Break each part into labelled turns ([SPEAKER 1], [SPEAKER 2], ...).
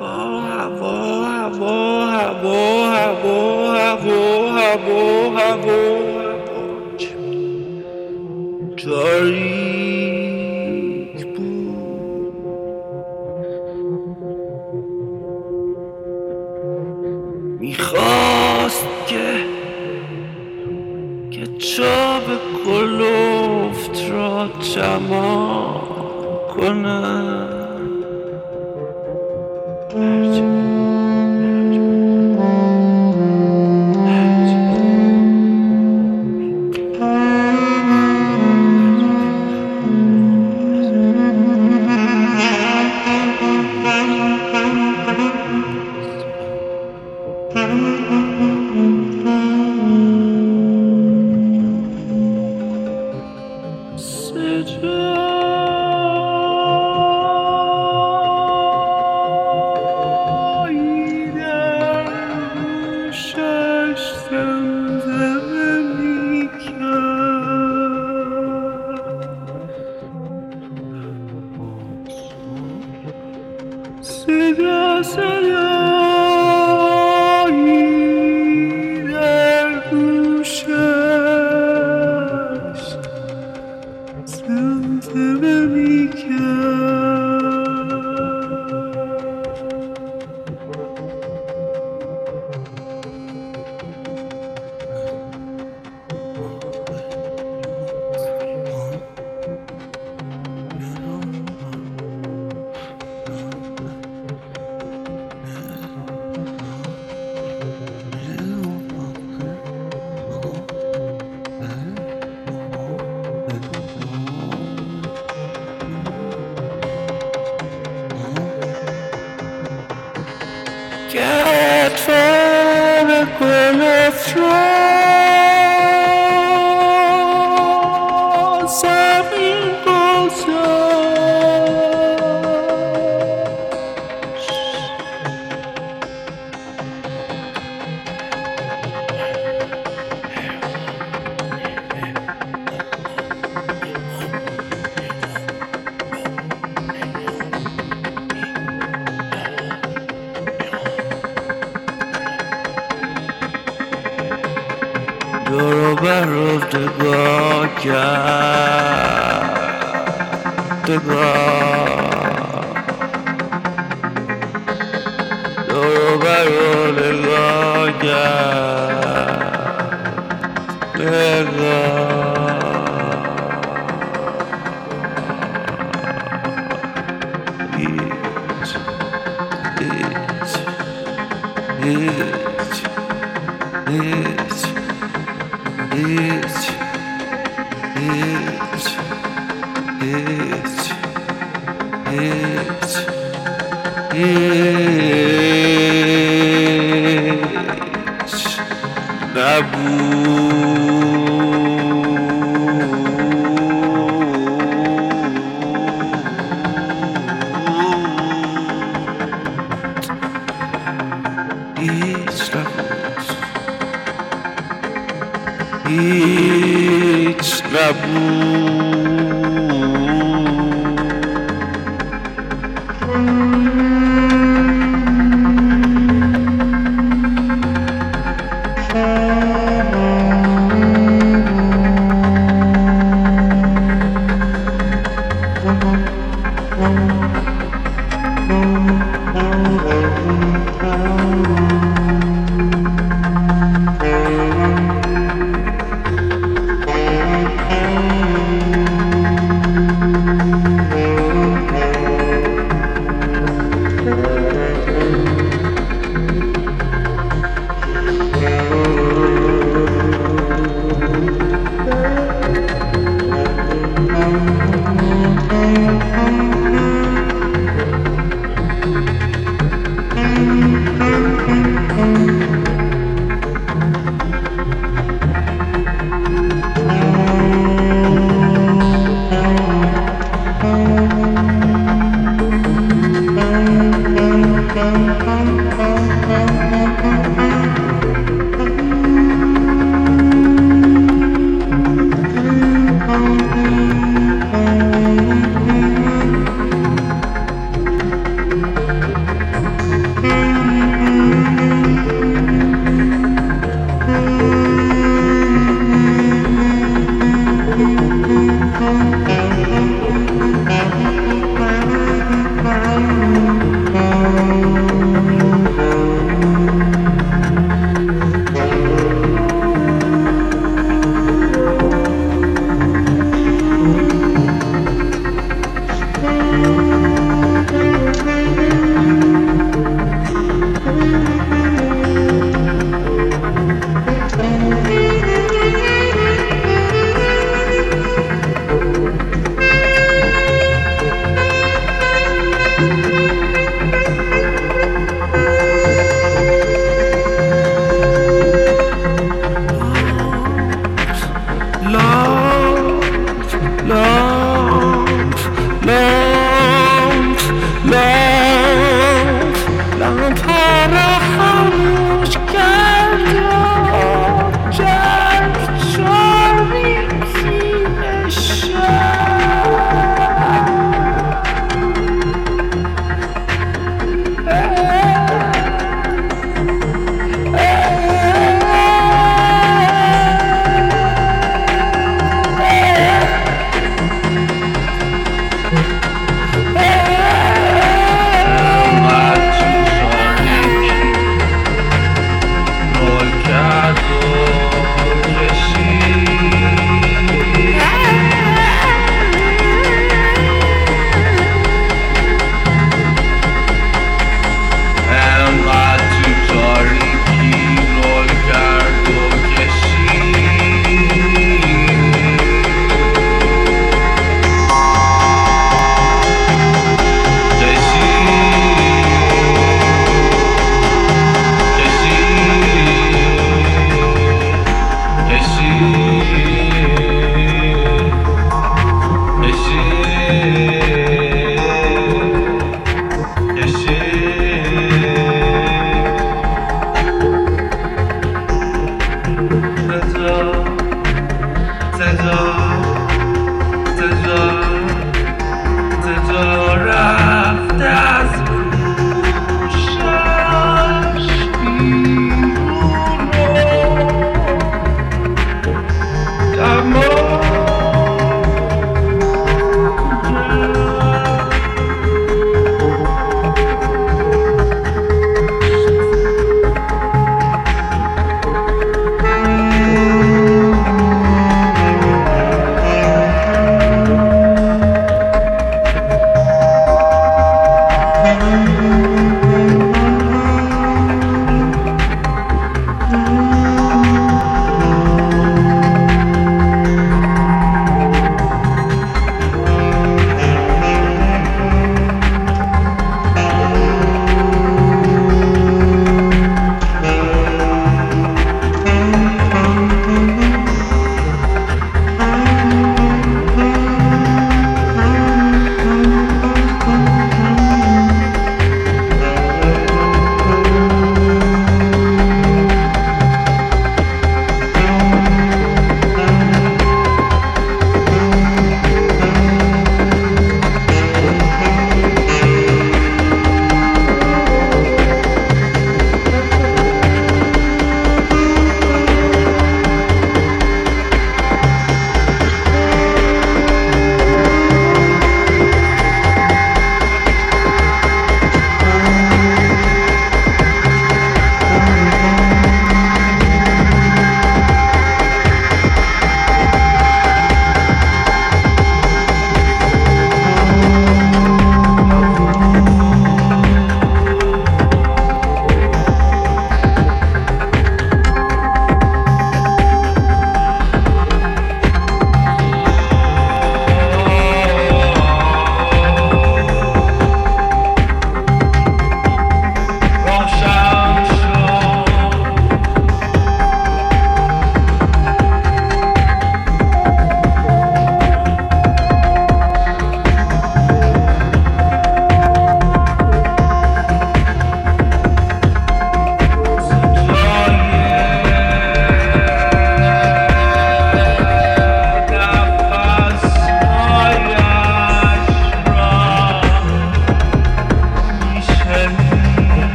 [SPEAKER 1] هوا هوا هوا هوا تاریک بود می‌خواست که که چاب کلوفت را جمع کنه. смерть. You're a barrel of the. Shiva Dora Dora Dora It's the blue. Música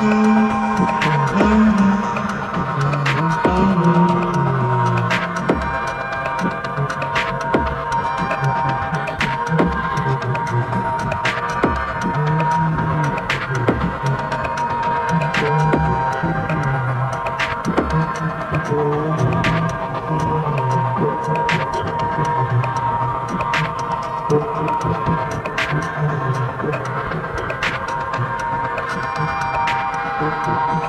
[SPEAKER 2] Música